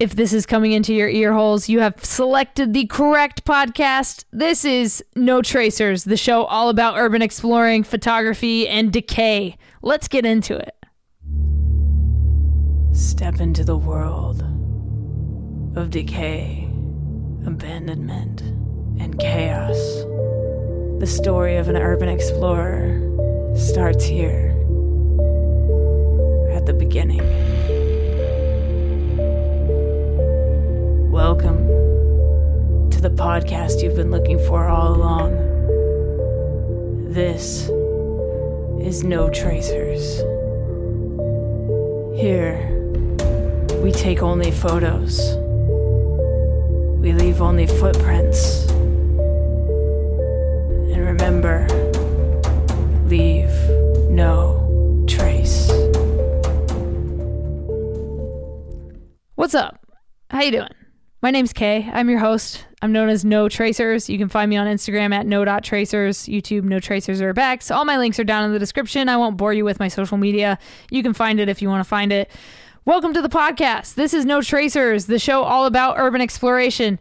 If this is coming into your ear holes, you have selected the correct podcast. This is No Tracers, the show all about urban exploring, photography, and decay. Let's get into it. Step into the world of decay, abandonment, and chaos. The story of an urban explorer starts here at the beginning. Welcome to the podcast you've been looking for all along. This is No Tracers. Here, we take only photos. We leave only footprints. And remember, leave no trace. What's up? How you doing? My name's Kay. I'm your host. I'm known as No Tracers. You can find me on Instagram at no.tracers, YouTube No Tracers Urbex. All my links are down in the description. I won't bore you with my social media. You can find it if you want to find it. Welcome to the podcast. This is No Tracers, the show all about urban exploration.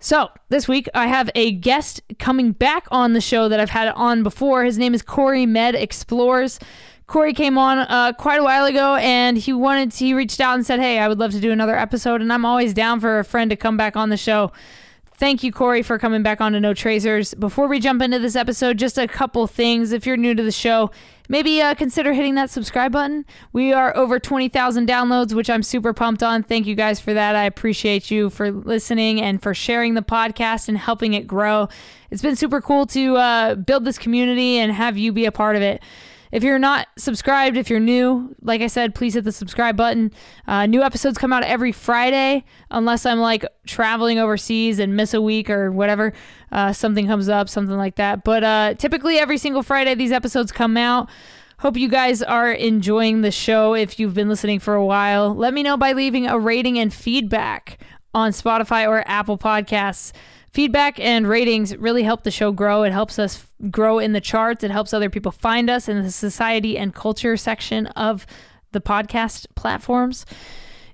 So, this week I have a guest coming back on the show that I've had on before. His name is Corey Med Explores. Corey came on uh, quite a while ago and he wanted to, he reached out and said, Hey, I would love to do another episode. And I'm always down for a friend to come back on the show. Thank you, Corey, for coming back on to No Tracers. Before we jump into this episode, just a couple things. If you're new to the show, maybe uh, consider hitting that subscribe button. We are over 20,000 downloads, which I'm super pumped on. Thank you guys for that. I appreciate you for listening and for sharing the podcast and helping it grow. It's been super cool to uh, build this community and have you be a part of it. If you're not subscribed, if you're new, like I said, please hit the subscribe button. Uh, new episodes come out every Friday, unless I'm like traveling overseas and miss a week or whatever. Uh, something comes up, something like that. But uh, typically, every single Friday, these episodes come out. Hope you guys are enjoying the show. If you've been listening for a while, let me know by leaving a rating and feedback on Spotify or Apple Podcasts. Feedback and ratings really help the show grow. It helps us grow in the charts. It helps other people find us in the society and culture section of the podcast platforms.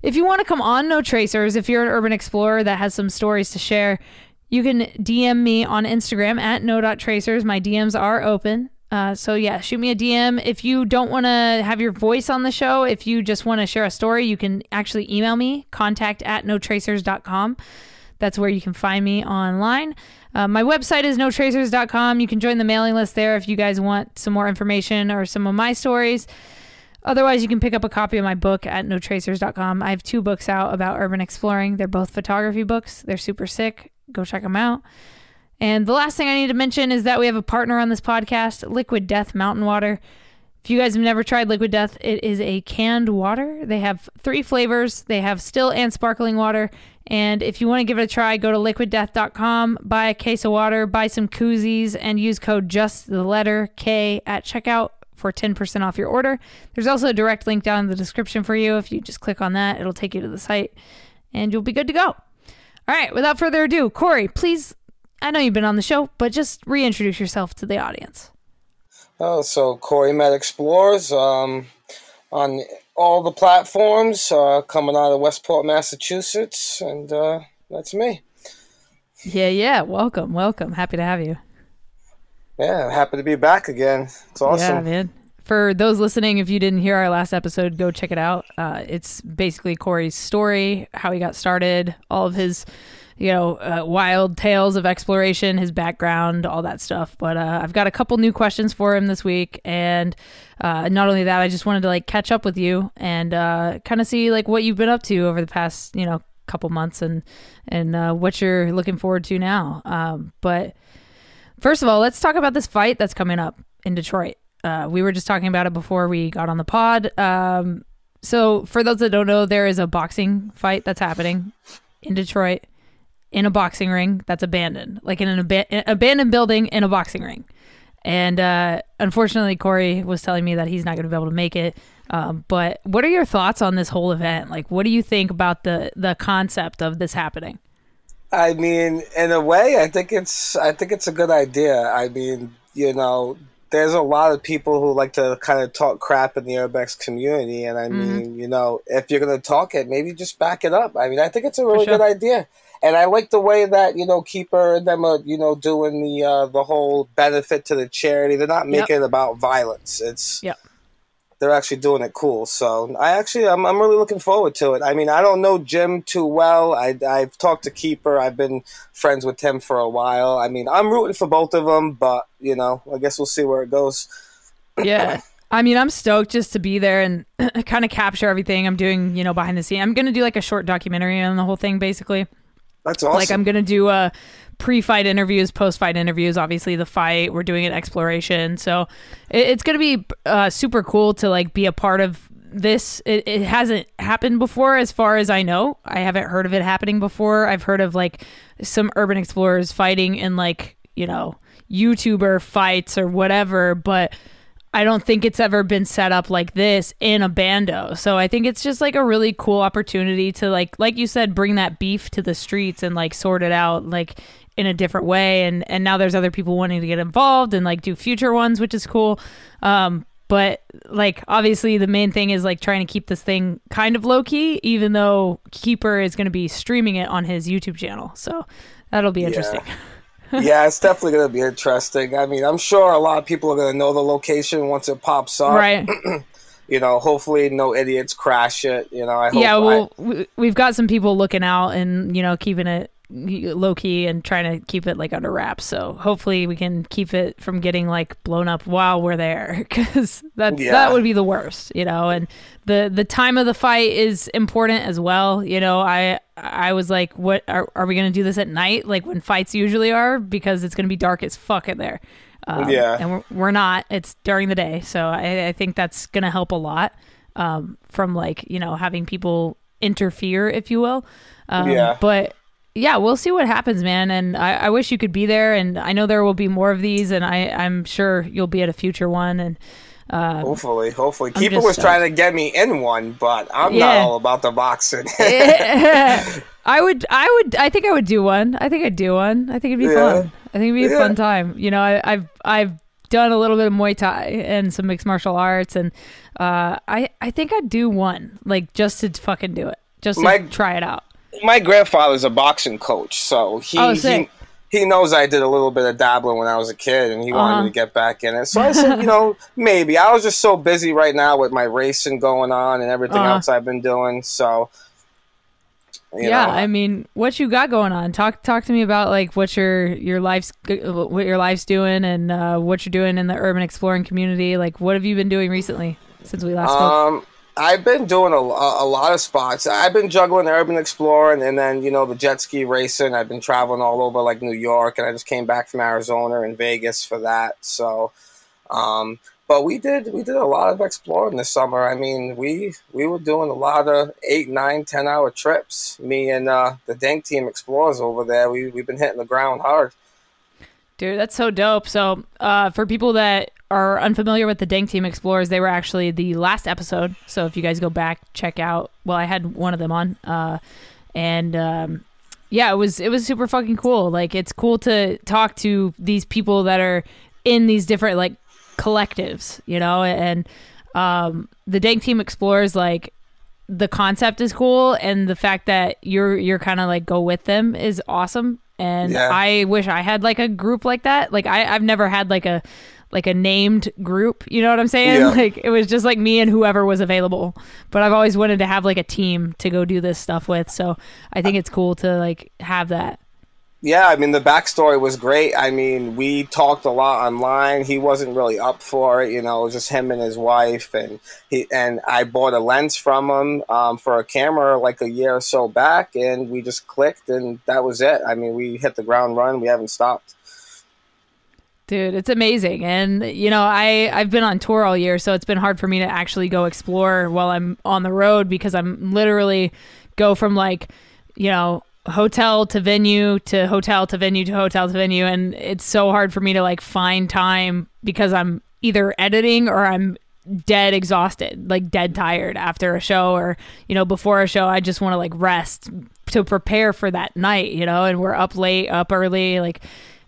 If you want to come on No Tracers, if you're an urban explorer that has some stories to share, you can DM me on Instagram at no.tracers. My DMs are open. Uh, so yeah, shoot me a DM. If you don't want to have your voice on the show, if you just want to share a story, you can actually email me, contact at no notracers.com. That's where you can find me online. Uh, my website is notracers.com. You can join the mailing list there if you guys want some more information or some of my stories. Otherwise, you can pick up a copy of my book at notracers.com. I have two books out about urban exploring. They're both photography books. They're super sick. Go check them out. And the last thing I need to mention is that we have a partner on this podcast, Liquid Death Mountain Water. If you guys have never tried Liquid Death, it is a canned water. They have three flavors. They have still and sparkling water. And if you want to give it a try, go to liquiddeath.com, buy a case of water, buy some koozies, and use code just the letter K at checkout for 10% off your order. There's also a direct link down in the description for you. If you just click on that, it'll take you to the site and you'll be good to go. All right, without further ado, Corey, please, I know you've been on the show, but just reintroduce yourself to the audience. Oh, so Corey Med Explores um, on all the platforms, uh, coming out of Westport, Massachusetts, and uh, that's me. Yeah, yeah. Welcome, welcome. Happy to have you. Yeah, happy to be back again. It's awesome. Yeah, man. For those listening, if you didn't hear our last episode, go check it out. Uh, it's basically Corey's story, how he got started, all of his you know, uh, wild tales of exploration, his background, all that stuff. But uh, I've got a couple new questions for him this week, and uh, not only that, I just wanted to like catch up with you and uh, kind of see like what you've been up to over the past, you know, couple months and and uh, what you're looking forward to now. Um, but first of all, let's talk about this fight that's coming up in Detroit. Uh, we were just talking about it before we got on the pod. Um, so, for those that don't know, there is a boxing fight that's happening in Detroit in a boxing ring that's abandoned, like in an ab- abandoned building in a boxing ring. And uh, unfortunately, Corey was telling me that he's not going to be able to make it. Um, but what are your thoughts on this whole event? Like, what do you think about the the concept of this happening? I mean, in a way, I think it's I think it's a good idea. I mean, you know, there's a lot of people who like to kind of talk crap in the urbex community, and I Mm-hmm. mean, you know, if you're gonna talk it, maybe just back it up. I mean, I think it's a really sure. good idea, and I like the way that you know Keeper and them are you know doing the uh, the whole benefit to the charity. They're not Yep. making it about violence. It's Yep. they're actually doing it cool. So I actually I'm I'm really looking forward to it. I mean, I don't know Jim too well. I I've talked to Keeper. I've been friends with him for a while. I mean, I'm rooting for both of them, but you know, I guess we'll see where it goes. yeah. I mean, I'm stoked just to be there and kind of capture everything I'm doing, you know, behind the scene. I'm going to do like a short documentary on the whole thing, basically. That's awesome. Like, I'm going to do a pre fight interviews, post fight interviews. Obviously, the fight, we're doing an exploration. So it, it's going to be uh, super cool to like be a part of this. It, it hasn't happened before, as far as I know. I haven't heard of it happening before. I've heard of like some urban explorers fighting in like, you know, YouTuber fights or whatever, but I don't think it's ever been set up like this in a bando. So I think it's just like a really cool opportunity to like like you said bring that beef to the streets and like sort it out like in a different way and and now there's other people wanting to get involved and like do future ones which is cool. Um but like obviously the main thing is like trying to keep this thing kind of low key even though Keeper is going to be streaming it on his YouTube channel. So that'll be interesting. yeah, it's definitely going to be interesting. I mean, I'm sure a lot of people are going to know the location once it pops up. Right. You know, hopefully no idiots crash it. You know, I hope. yeah well we, we've got some people looking out and you know keeping it low key and trying to keep it like under wraps. So hopefully we can keep it from getting like blown up while we're there because that's Yeah. that would be the worst you know? And the the time of the fight is important as well you know? I i was like what are, are we gonna do this at night like when fights usually are? Because it's gonna be dark as fuck in there. Um, Yeah. and we're, we're not. It's during the day. So i, I think that's gonna help a lot um, from like you know having people interfere if you will. Um, Yeah. but yeah we'll see what happens man and I, I wish you could be there and i know there will be more of these and i i'm sure you'll be at a future one and uh, Hopefully, hopefully. Keeper was trying to get me in one, but I'm Yeah. not all about the boxing. I would, I would, I think I would do one. I think I'd do one. I think it'd be Yeah. fun. I think it'd be a fun time. You know, I, I've, I've done a little bit of Muay Thai and some mixed martial arts, and uh, I, I think I'd do one, like just to fucking do it, just to My- try it out. My grandfather's a boxing coach, so he Oh, he, he knows I did a little bit of dabbling when I was a kid, and he wanted Uh-huh. me to get back in it. So I said, you know, maybe. I was just so busy right now with my racing going on and everything Uh-huh. else I've been doing. So, you yeah, know, I mean, what you got going on? Talk, talk to me about like what your your life's what your life's doing and uh, what you're doing in the urban exploring community. Like, what have you been doing recently since we last spoke? I've been doing a, a, lot of spots. I've been juggling Urban Explorer and, and then, you know, the jet ski racing. I've been traveling all over like New York and I just came back from Arizona and Vegas for that. So, um, but we did we did a lot of exploring this summer. I mean, we we were doing a lot of eight, nine, ten hour trips. Me and uh, the Dank Team Explorers over there. We we've been hitting the ground hard. Dude, that's so dope. So, uh, for people that are unfamiliar with the Dank Team Explorers, they were actually the last episode. So, if you guys go back, check out. Well, I had one of them on, uh, and um, yeah, it was it was super fucking cool. Like, it's cool to talk to these people that are in these different like collectives, you know. And um, the Dank Team Explorers, like, the concept is cool, and the fact that you're you're kind of like go with them is awesome. And Yeah. I wish I had like a group like that. Like I, I've never had like a like a named group. You know what I'm saying? Yeah. Like it was just like me and whoever was available. But I've always wanted to have like a team to go do this stuff with. So I think it's cool to like have that. Yeah, I mean the backstory was great. I mean, we talked a lot online. He wasn't really up for it, you know. It was just him and his wife, and he and I bought a lens from him um, for a camera like a year or so back, and we just clicked, and that was it. I mean, we hit the ground run. We haven't stopped. Dude, it's amazing. And you know, I I've been on tour all year, so it's been hard for me to actually go explore while I'm on the road because I'm literally go from like, you know, hotel to venue to hotel to venue to hotel to venue and it's so hard for me to like find time because I'm either editing or I'm dead exhausted, like dead tired after a show or, you know, before a show I just want to like rest to prepare for that night, you know, and we're up late, up early, like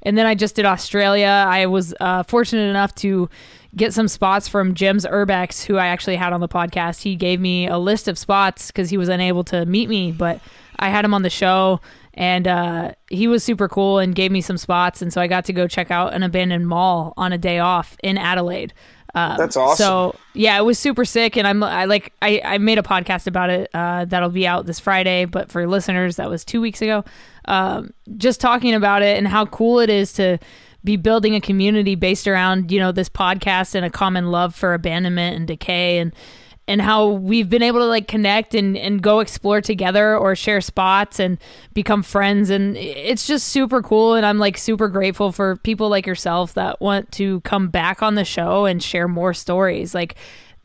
And then I just did Australia. I was uh, fortunate enough to get some spots from Jim's Urbex, who I actually had on the podcast. He gave me a list of spots because he was unable to meet me, but I had him on the show and uh, he was super cool and gave me some spots. And so I got to go check out an abandoned mall on a day off in Adelaide. Um, That's awesome. So yeah, it was super sick, and I'm I like I I made a podcast about it uh, that'll be out this Friday. But for listeners, that was two weeks ago. Um, just talking about it and how cool it is to be building a community based around you know this podcast and a common love for abandonment and decay and and how we've been able to like connect and, and go explore together or share spots and become friends. And it's just super cool. And i'm like super grateful for people like yourself that want to come back on the show and share more stories. Like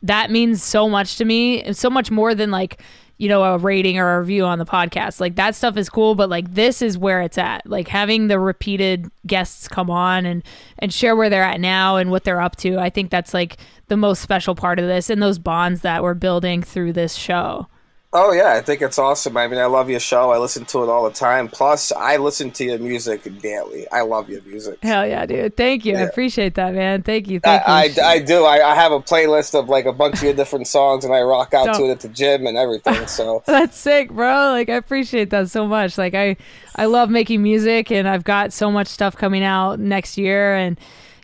that means so much to me so much more than like you know, a rating or a review on the podcast. Like that stuff is cool, but like this is where it's at. Like having the repeated guests come on and and share where they're at now and what they're up to. I think that's like the most special part of this and those bonds that we're building through this show. Oh yeah, I think it's awesome. I mean, I love your show. I listen to it all the time. Plus, I listen to your music daily. I love your music. Hell yeah, dude! Thank you. Yeah. I appreciate that, man. Thank you. Thank I, you. I, I do. I, I, have a playlist of like a bunch of your different songs, and I rock out to it at the gym and everything. So that's sick, bro. Like I appreciate that so much. Like I, I love making music, and I've got so much stuff coming out next year, and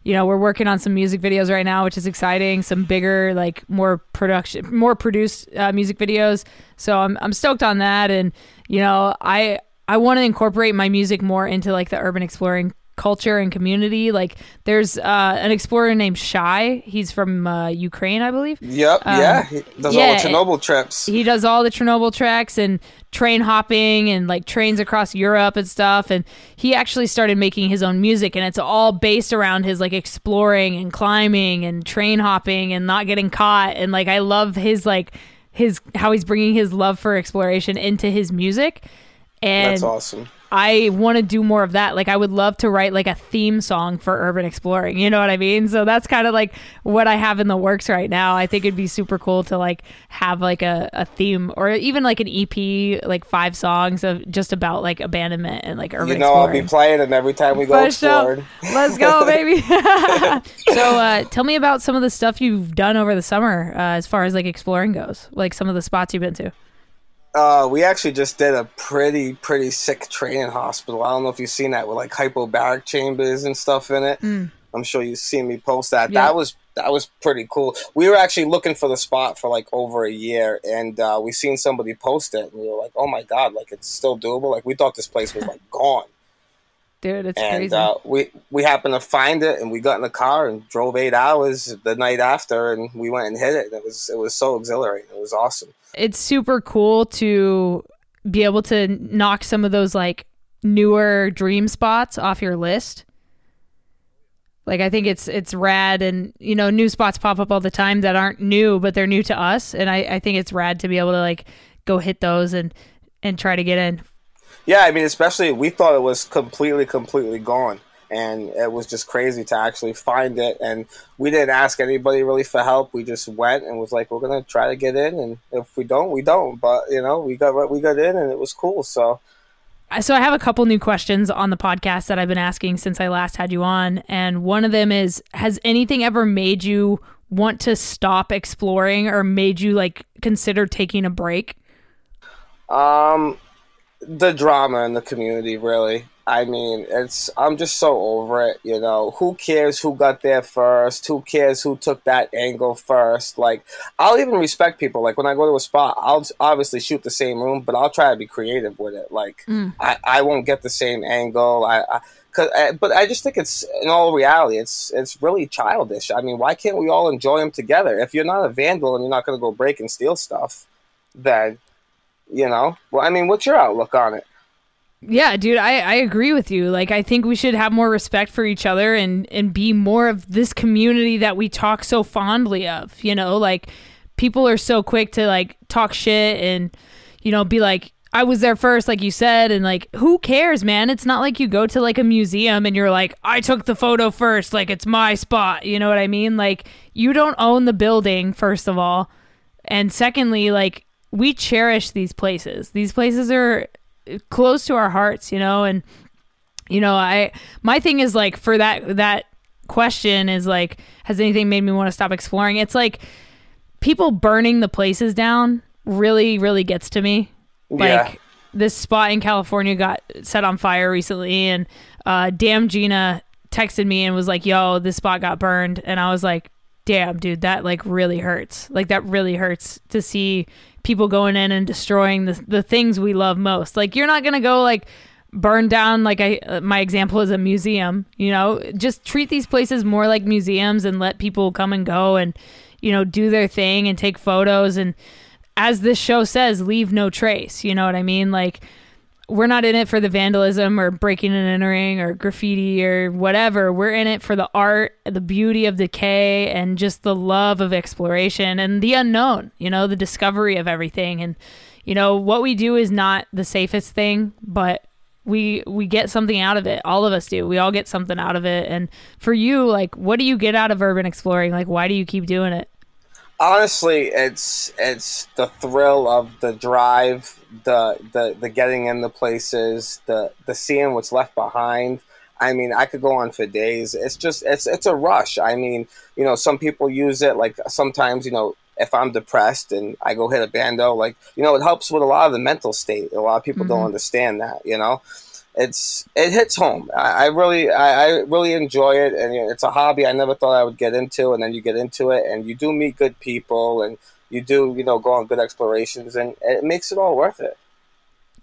you know we're working on some music videos right now which is exciting. Some bigger like more production more produced uh, music videos. So I'm, I'm stoked on that. And you know i i want to incorporate my music more into like the urban exploring culture and community. Like there's uh, an explorer named Shy. He's from uh, Ukraine, I believe. Yep. Um, yeah. He does yeah, all the Chernobyl trips. He does all the Chernobyl treks and train hopping and like trains across Europe and stuff. And he actually started making his own music, and it's all based around his like exploring and climbing and train hopping and not getting caught. And like I love his like his how he's bringing his love for exploration into his music. And that's awesome. I want to do more of that. Like I would love to write like a theme song for urban exploring. You know what I mean? So that's kind of like what I have in the works right now. I think it'd be super cool to like have like a, a theme or even like an EP, like five songs of just about like abandonment and like urban. You know, exploring. I'll be playing them every time we go exploring. Let's go, baby. so uh, tell me about some of the stuff you've done over the summer uh, as far as like exploring goes. Like some of the spots you've been to. Uh, we actually just did a pretty pretty sick training hospital. I don't know if you've seen that with like hypobaric chambers and stuff in it. Mm. I'm sure you've seen me post that. Yeah. That was that was pretty cool. We were actually looking for the spot for like over a year, and uh, we seen somebody post it, and we were like, "Oh my god! Like it's still doable." Like we thought this place was like gone. Dude, it's and, crazy. Uh, we we happened to find it, and we got in the car and drove eight hours the night after, and we went and hit it. It was it was so exhilarating. It was awesome. It's super cool to be able to knock some of those like newer dream spots off your list. Like I think it's it's rad, and you know new spots pop up all the time that aren't new, but they're new to us, and I I think it's rad to be able to like go hit those and and try to get in yeah, I mean, especially we thought it was completely, completely gone. And it was just crazy to actually find it. And we didn't ask anybody really for help. We just went and was like, we're going to try to get in. And if we don't, we don't. But, you know, we got, we got in and it was cool. So, so I have a couple new questions on the podcast that I've been asking since I last had you on, and one of them is: Has anything ever made you want to stop exploring, or made you like consider taking a break? Um, the drama in the community really. I mean it's i'm just so over it you know. Who cares who got there first? Who cares who took that angle first? Like i'll even respect people. Like when i go to a spot i'll obviously shoot the same room but i'll try to be creative with it. Like mm. I, I won't get the same angle. I, I Cause, uh, but I just think it's in all reality, it's it's really childish. I mean, why can't we all enjoy them together? If you're not a vandal and you're not going to go break and steal stuff, then you know, well, I mean, what's your outlook on it? Yeah, dude, I, I agree with you. Like, I think we should have more respect for each other and, and be more of this community that we talk so fondly of. You know, like people are so quick to like talk shit and, you know, be like, I was there first, like you said, and like, who cares, man? It's not like you go to like a museum and you're like, I took the photo first, like it's my spot. You know what I mean? Like, you don't own the building, first of all. And secondly, like, we cherish these places. These places are close to our hearts, you know, and you know, I my thing is like for that that question is like, has anything made me want to stop exploring? It's like people burning the places down really, really gets to me. Like this spot in California got set on fire recently, and uh, damn Gina texted me and was like, "Yo, this spot got burned," and I was like, "Damn, dude, that like really hurts. Like that really hurts to see people going in and destroying the the things we love most. Like you're not gonna go like." burn down like i uh, my example is a museum you know just treat these places more like museums and let people come and go and you know do their thing and take photos and as this show says leave no trace you know what i mean like we're not in it for the vandalism or breaking and entering or graffiti or whatever. We're in it for the art the beauty of decay and just the love of exploration and the unknown you know the discovery of everything. And you know what we do is not the safest thing but we we get something out of it. All of us do. We all get something out of it. And for you like what do you get out of urban exploring? Like why do you keep doing it honestly it's it's the thrill of the drive the the the getting in the places the the seeing what's left behind. I mean i could go on for days. It's just it's it's a rush. I mean you know some people use it like sometimes you know if i'm depressed and i go hit a bando like you know it helps with a lot of the mental state. A lot of people don't mm-hmm. understand that you know it's it hits home. I, I really I, I really enjoy it, and it's a hobby I never thought I would get into, and then you get into it, and you do meet good people, and you do you know go on good explorations, and it makes it all worth it.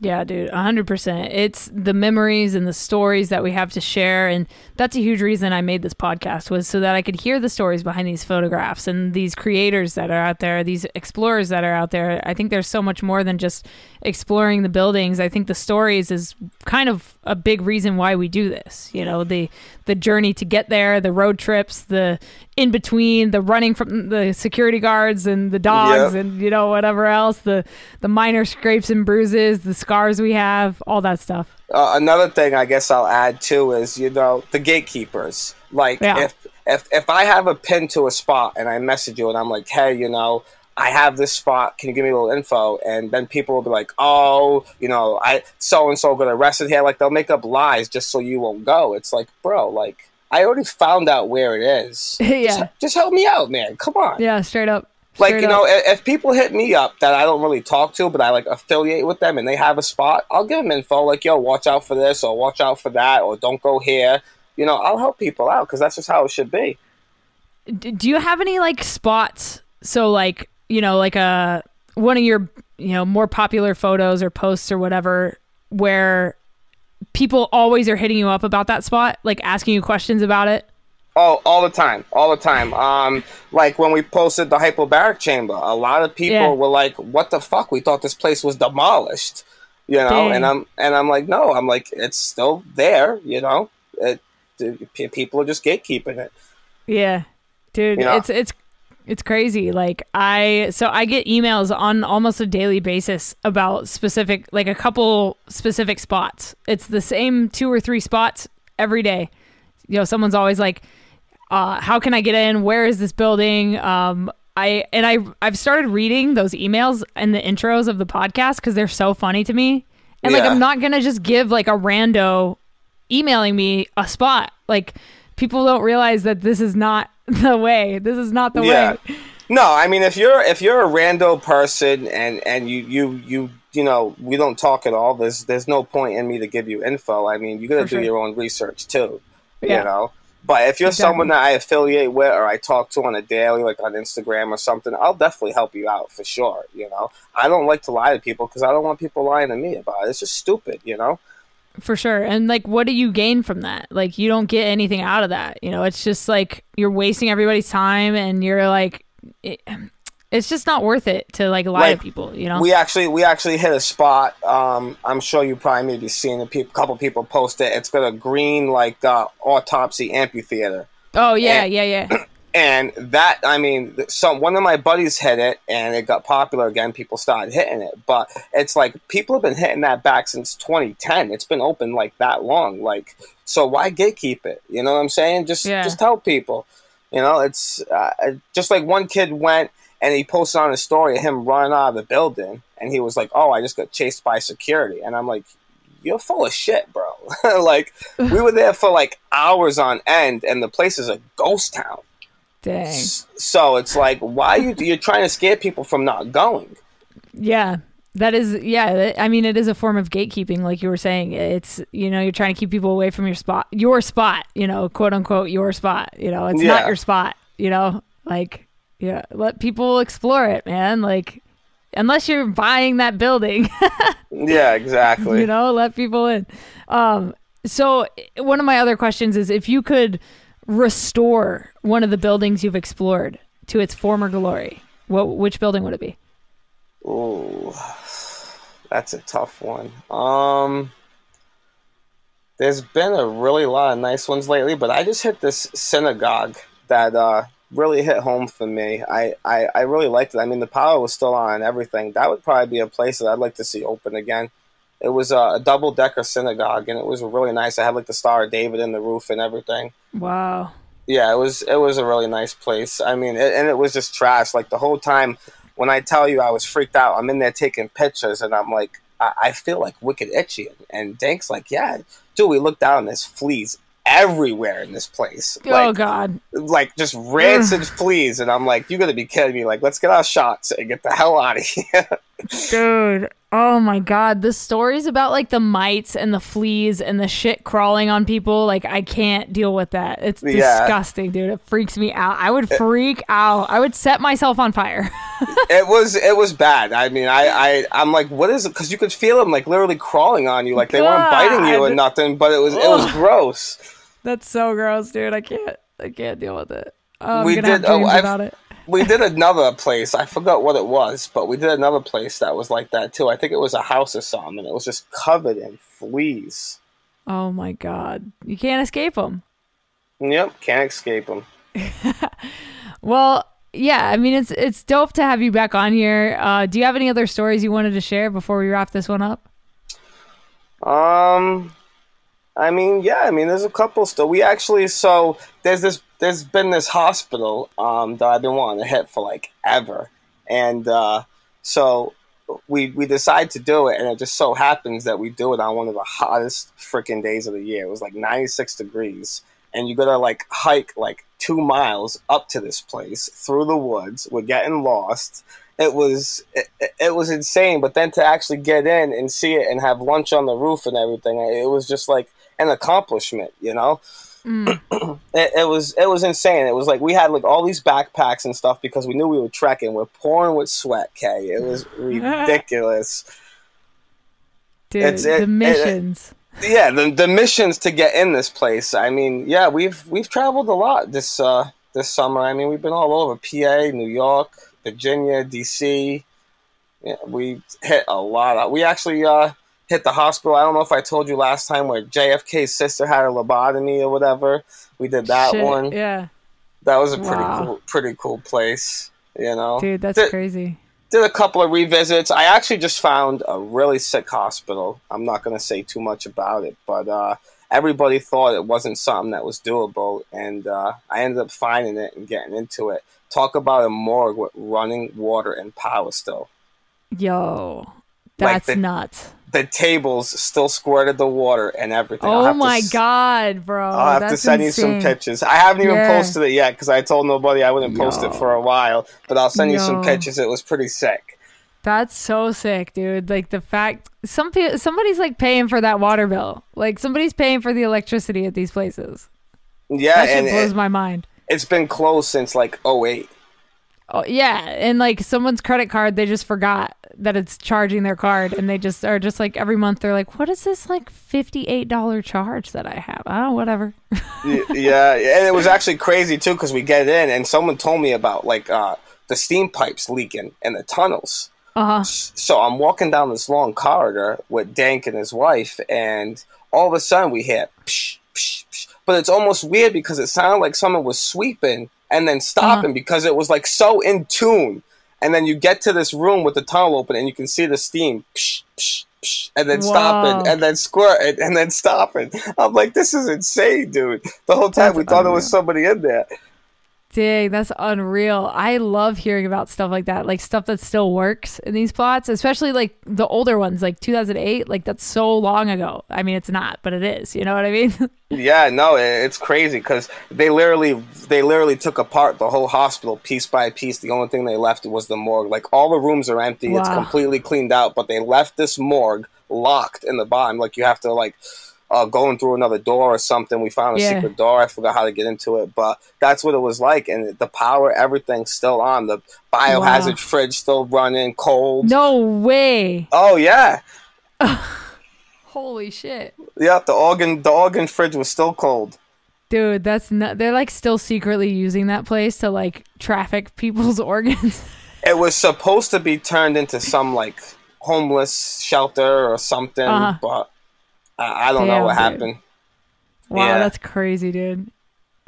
Yeah, dude, 100%. It's the memories and the stories that we have to share and that's a huge reason I made this podcast was so that I could hear the stories behind these photographs and these creators that are out there, these explorers that are out there. I think there's so much more than just exploring the buildings. I think the stories is kind of a big reason why we do this. You know, the the journey to get there, the road trips, the in between, the running from the security guards and the dogs Yep. and you know whatever else, the the minor scrapes and bruises, the scars we have, all that stuff. Uh, another thing I guess I'll add too is you know the gatekeepers. Like Yeah. if if if I have a pin to a spot and I message you and I'm like, hey, you know. I have this spot. Can you give me a little info? And then people will be like, "Oh, you know, I so and so got arrested here." Like they'll make up lies just so you won't go. It's like, bro, like I already found out where it is. Yeah. just, just help me out, man. Come on. Yeah, straight up. Like Straight you know, if, if people hit me up that I don't really talk to, but I like affiliate with them, and they have a spot, I'll give them info. Like, yo, watch out for this, or watch out for that, or don't go here. You know, I'll help people out because that's just how it should be. Do you have any like spots so like you know like a one of your you know more popular photos or posts or whatever where people always are hitting you up about that spot like asking you questions about it Oh, all the time, all the time. Um, like when we posted the hyperbaric chamber, a lot of people Yeah. were like, "What the fuck? We thought this place was demolished." You know, Dang. and I'm and I'm like, "No, I'm like, it's still there." You know, it, it- people are just gatekeeping it. yeah dude You know- it's it's it's crazy like i so i get emails on almost a daily basis about specific like a couple specific spots it's the same two or three spots every day you know someone's always like uh, how can I get in? Where is this building? Um, I and I I've started reading those emails and the intros of the podcast because they're so funny to me. And like I'm not gonna just give like a rando emailing me a spot. Like people don't realize that this is not the way. This is not the Yeah. way. No, I mean if you're if you're a rando person and and you you you you know we don't talk at all. There's there's no point in me to give you info. I mean you got to For do sure. your own research too. Yeah. You know. But if you're Exactly. someone that I affiliate with or I talk to on a daily, like on Instagram or something, I'll definitely help you out for sure. You know, I don't like to lie to people because I don't want people lying to me about it. It's just stupid. You know. For sure. And like what do you gain from that? Like you don't get anything out of that. You know, it's just like you're wasting everybody's time and you're like it, it's just not worth it to like lie Like, to people, you know? We actually we actually hit a spot. Um, I'm sure you probably maybe seen a peop couple people post it. It's got a green like uh, autopsy amphitheater, oh yeah, and- yeah, yeah. and that I mean, some one of my buddies hit it, and it got popular again. People started hitting it, but it's like people have been hitting that back since 2010. It's been open like that long. Like, so why gatekeep it? You know what I'm saying? Just Yeah. just tell people. You know, it's uh, just like one kid went and he posted on his story of him running out of the building, and he was like, "Oh, I just got chased by security," and I'm like, you're full of shit, bro. like we were there for like hours on end, and the place is a ghost town. Dang. So it's like, why you you're trying to scare people from not going? Yeah. That is, yeah. I mean, it is a form of gatekeeping, like you were saying. It's, you know, you're trying to keep people away from your spot, your spot, you know, quote unquote, your spot. You know, it's Yeah. not your spot, you know, like, yeah, let people explore it, man. Like, unless you're buying that building, Yeah, exactly. you know, let people in. Um, so one of my other questions is if you could restore one of the buildings you've explored to its former glory, what, which building would it be? Ooh, that's a tough one. Um, there's been a really lot of nice ones lately, but I just hit this synagogue that uh, really hit home for me. I, I, I really liked it. I mean, the power was still on and everything. That would probably be a place that I'd like to see open again. It was a, a double decker synagogue, and it was really nice. I had like the Star of David in the roof and everything. Wow. Yeah, it was it was a really nice place. I mean, it, and it was just trash. Like the whole time, when I tell you I was freaked out, I'm in there taking pictures, and I'm like, I, I feel like wicked itchy. And Dank's like, yeah, dude. We look down, and there's fleas everywhere in this place. oh Like, God. like just rancid fleas, and I'm like, you got to be kidding me! Like, let's get our shots and get the hell out of here. Dude. Oh my god. The stories about like the mites and the fleas and the shit crawling on people, like I can't deal with that. It's Yeah. disgusting, dude. It freaks me out. I would eh. freak out. I would set myself on fire. it was it was bad. I mean, I I I'm like, what is it? Because you could feel them like literally crawling on you, like they weren't biting you and nothing, but it was it was gross. That's so gross, dude. I can't I can't deal with it. Oh, We did- oh, I've- about it. We did another place. I forgot what it was, but we did another place that was like that too. I think it was a house or something, and it was just covered in fleas. Oh my god. You can't escape them. Yep, can't escape them. Well, yeah, I mean it's it's dope to have you back on here. Uh, do you have any other stories you wanted to share before we wrap this one up? Um, I mean, yeah, I mean, there's a couple still. We actually, so there's this, there's been this hospital um, that I've been wanting to hit for like ever, and uh, so we we decide to do it, and it just so happens that we do it on one of the hottest freaking days of the year. It was like 96 degrees, and you gotta like hike like two miles up to this place through the woods. We're getting lost. It was it, it was insane, but then to actually get in and see it and have lunch on the roof and everything, it was just like an accomplishment, you know. Mm. It, it was it was insane. It was like we had like all these backpacks and stuff because we knew we were trekking. We're pouring with sweat, Kay. It was ridiculous. Dude, It's- it- the it- missions. yeah, the the missions to get in this place. I mean, yeah, we've we've traveled a lot this uh this summer. I mean, we've been all over PA, New York, Virginia, DC. Yeah, we hit a lot. Of, we actually uh hit the hospital. I don't know if I told you last time where JFK's sister had a lobotomy or whatever. We did that Shit, one. Yeah. That was a pretty Wow. cool pretty cool place. You know, Dude, that's Did- crazy. did a couple of revisits. I actually just found a really sick hospital. I'm not going to say too much about it, but uh, everybody thought it wasn't something that was doable, and uh, I ended up finding it and getting into it. Talk about a morgue with running water and power still. Yo. Like That's the- nuts. The tables still squirted the water and everything. Oh my s- god, bro. I'll have to That's send you some insane. pictures. I haven't even Yeah. posted it yet because I told nobody I wouldn't post it for a while. But I'll send you some Yo. pictures. It was pretty sick. That's so sick, dude. Like the fact some people somebody's like paying for that water bill. Like somebody's paying for the electricity at these places. Yeah, That and blows it, my mind. it's been closed since like 08. Oh yeah, and like someone's credit card, they just forgot that it's charging their card, and they just are just like every month they're like, "What is this like fifty eight dollar charge that I have?" Oh, whatever. Yeah, and it was actually crazy too because we get in and someone told me about like uh, the steam pipes leaking in the tunnels. Uh huh. So I'm walking down this long corridor with Dank and his wife, and all of a sudden we hear psh, psh, psh. but it's almost weird because it sounded like someone was sweeping and then stopping because it was like so in tune. And then you get to this room with the tunnel open, and you can see the steam, psh, psh, psh, and then stopping, Wow. and then squirting, and then stopping. I'm like, this is insane, dude. The whole time That's we thought there was somebody in there. Dang, that's unreal. I love hearing about stuff like that, like stuff that still works in these plots, especially like the older ones, like 2008. Like that's so long ago. I mean, it's not, but it is. You know what I mean? yeah, no, it's crazy because they literally they literally took apart the whole hospital piece by piece. The only thing they left was the morgue. Like all the rooms are empty. Wow. It's completely cleaned out, but they left this morgue locked in the bottom. Like you have to like uh, going through another door or something. We found a yeah. secret door. I forgot how to get into it, but that's what it was like. And the power, everything's still on. The biohazard wow. fridge still running, cold. No way. Oh yeah. Holy shit. Yep, the organ the organ fridge was still cold. Dude, that's not. They're like still secretly using that place to like traffic people's organs. it was supposed to be turned into some like homeless shelter or something, uh-huh. but I, I don't Damn, know what dude. happened. Wow, yeah. that's crazy, dude.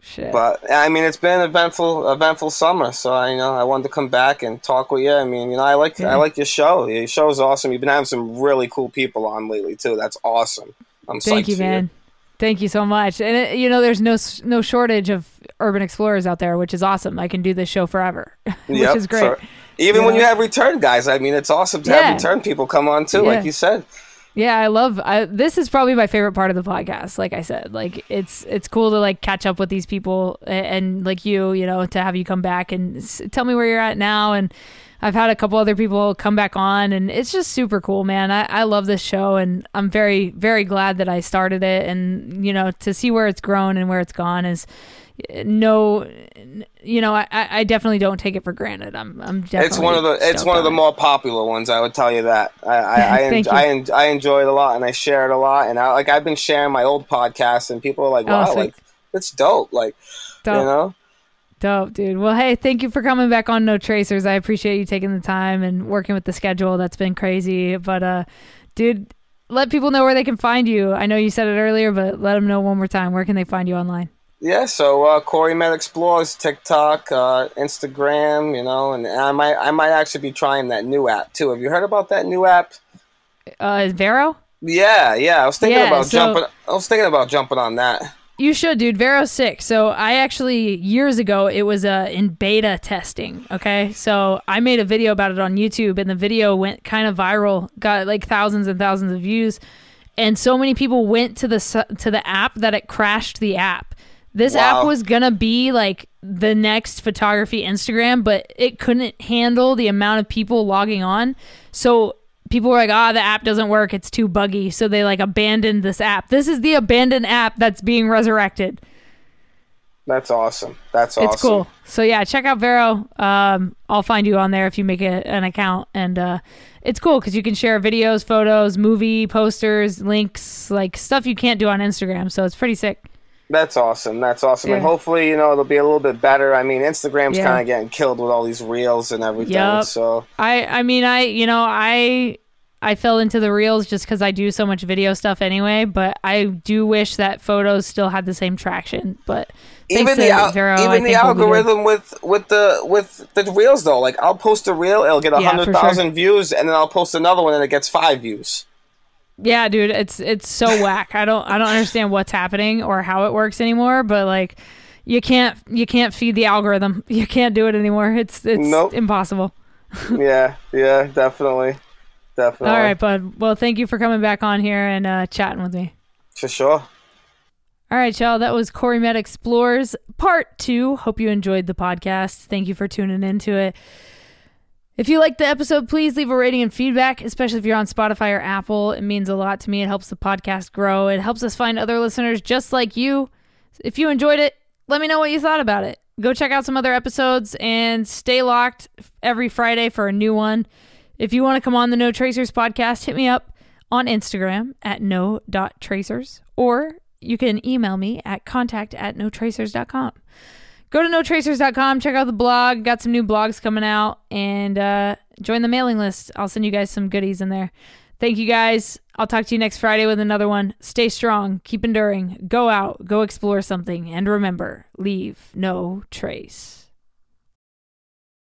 Shit. But I mean, it's been eventful, eventful summer. So I you know I wanted to come back and talk with you. I mean, you know, I like yeah. I like your show. Your show is awesome. You've been having some really cool people on lately too. That's awesome. I'm Thank you, man. You. Thank you so much. And it, you know, there's no no shortage of urban explorers out there, which is awesome. I can do this show forever, which yep, is great. For, even when you have return guys, I mean, it's awesome to yeah. have return people come on too, like you said. Yeah, I love I, this is probably my favorite part of the podcast. Like I said, like it's it's cool to like catch up with these people and, and like you, you know, to have you come back and s- tell me where you're at now. And I've had a couple other people come back on, and it's just super cool, man. I, I love this show, and I'm very very glad that I started it. And you know, to see where it's grown and where it's gone is no you know I, I definitely don't take it for granted. I'm i'm definitely it's one of the it's one of the more popular ones i would tell you that. I i I, en- I, en- I, enjoy it a lot and i share it a lot and I, like i've been sharing my old podcast and people are like oh, wow oh, like it's dope like dope. you know? Dope dude. Well hey thank you for coming back on no tracers. I appreciate you taking the time and working with the schedule. That's been crazy but uh dude let people know where they can find you. I know you said it earlier but let them know one more time. Where can they find you online yeah, so uh, Corey Met Explores, TikTok, uh, Instagram, you know, and I might I might actually be trying that new app too. Have you heard about that new app? Uh, Vero. Yeah, yeah. I was thinking yeah, about so jumping. I was thinking about jumping on that. You should, dude. Vero's sick. So I actually years ago it was uh, in beta testing. Okay, so I made a video about it on YouTube, and the video went kind of viral, got like thousands and thousands of views, and so many people went to the to the app that it crashed the app. This wow. app was gonna be like the next photography Instagram, but it couldn't handle the amount of people logging on. So people were like, "Ah, oh, the app doesn't work. It's too buggy." So they like abandoned this app. This is the abandoned app that's being resurrected. That's awesome. That's awesome. It's cool. So yeah, check out Vero. Um, I'll find you on there if you make a, an account, and uh, it's cool because you can share videos, photos, movie posters, links, like stuff you can't do on Instagram. So it's pretty sick. That's awesome. That's awesome. Yeah. And hopefully, you know, it'll be a little bit better. I mean, Instagram's yeah. kind of getting killed with all these reels and everything. Yep. So I, I mean, I, you know, I, I fell into the reels just because I do so much video stuff anyway. But I do wish that photos still had the same traction. But even the al- Vero, even the algorithm with with the with the reels though, like I'll post a reel, it'll get a hundred thousand sure. views, and then I'll post another one and it gets five views. Yeah, dude, it's it's so whack. I don't I don't understand what's happening or how it works anymore, but like you can't you can't feed the algorithm. You can't do it anymore. It's it's nope. impossible. yeah, yeah, definitely. Definitely. All right, bud. Well, thank you for coming back on here and uh, chatting with me. For sure. All right, y'all. That was Corey Met Explores Part 2. Hope you enjoyed the podcast. Thank you for tuning into it. If you liked the episode, please leave a rating and feedback, especially if you're on Spotify or Apple. It means a lot to me. It helps the podcast grow. It helps us find other listeners just like you. If you enjoyed it, let me know what you thought about it. Go check out some other episodes and stay locked every Friday for a new one. If you want to come on the No Tracers podcast, hit me up on Instagram at no.tracers or you can email me at contact at notracers.com go to notracers.com, check out the blog. Got some new blogs coming out, and uh, join the mailing list. I'll send you guys some goodies in there. Thank you guys. I'll talk to you next Friday with another one. Stay strong, keep enduring, go out, go explore something, and remember leave no trace.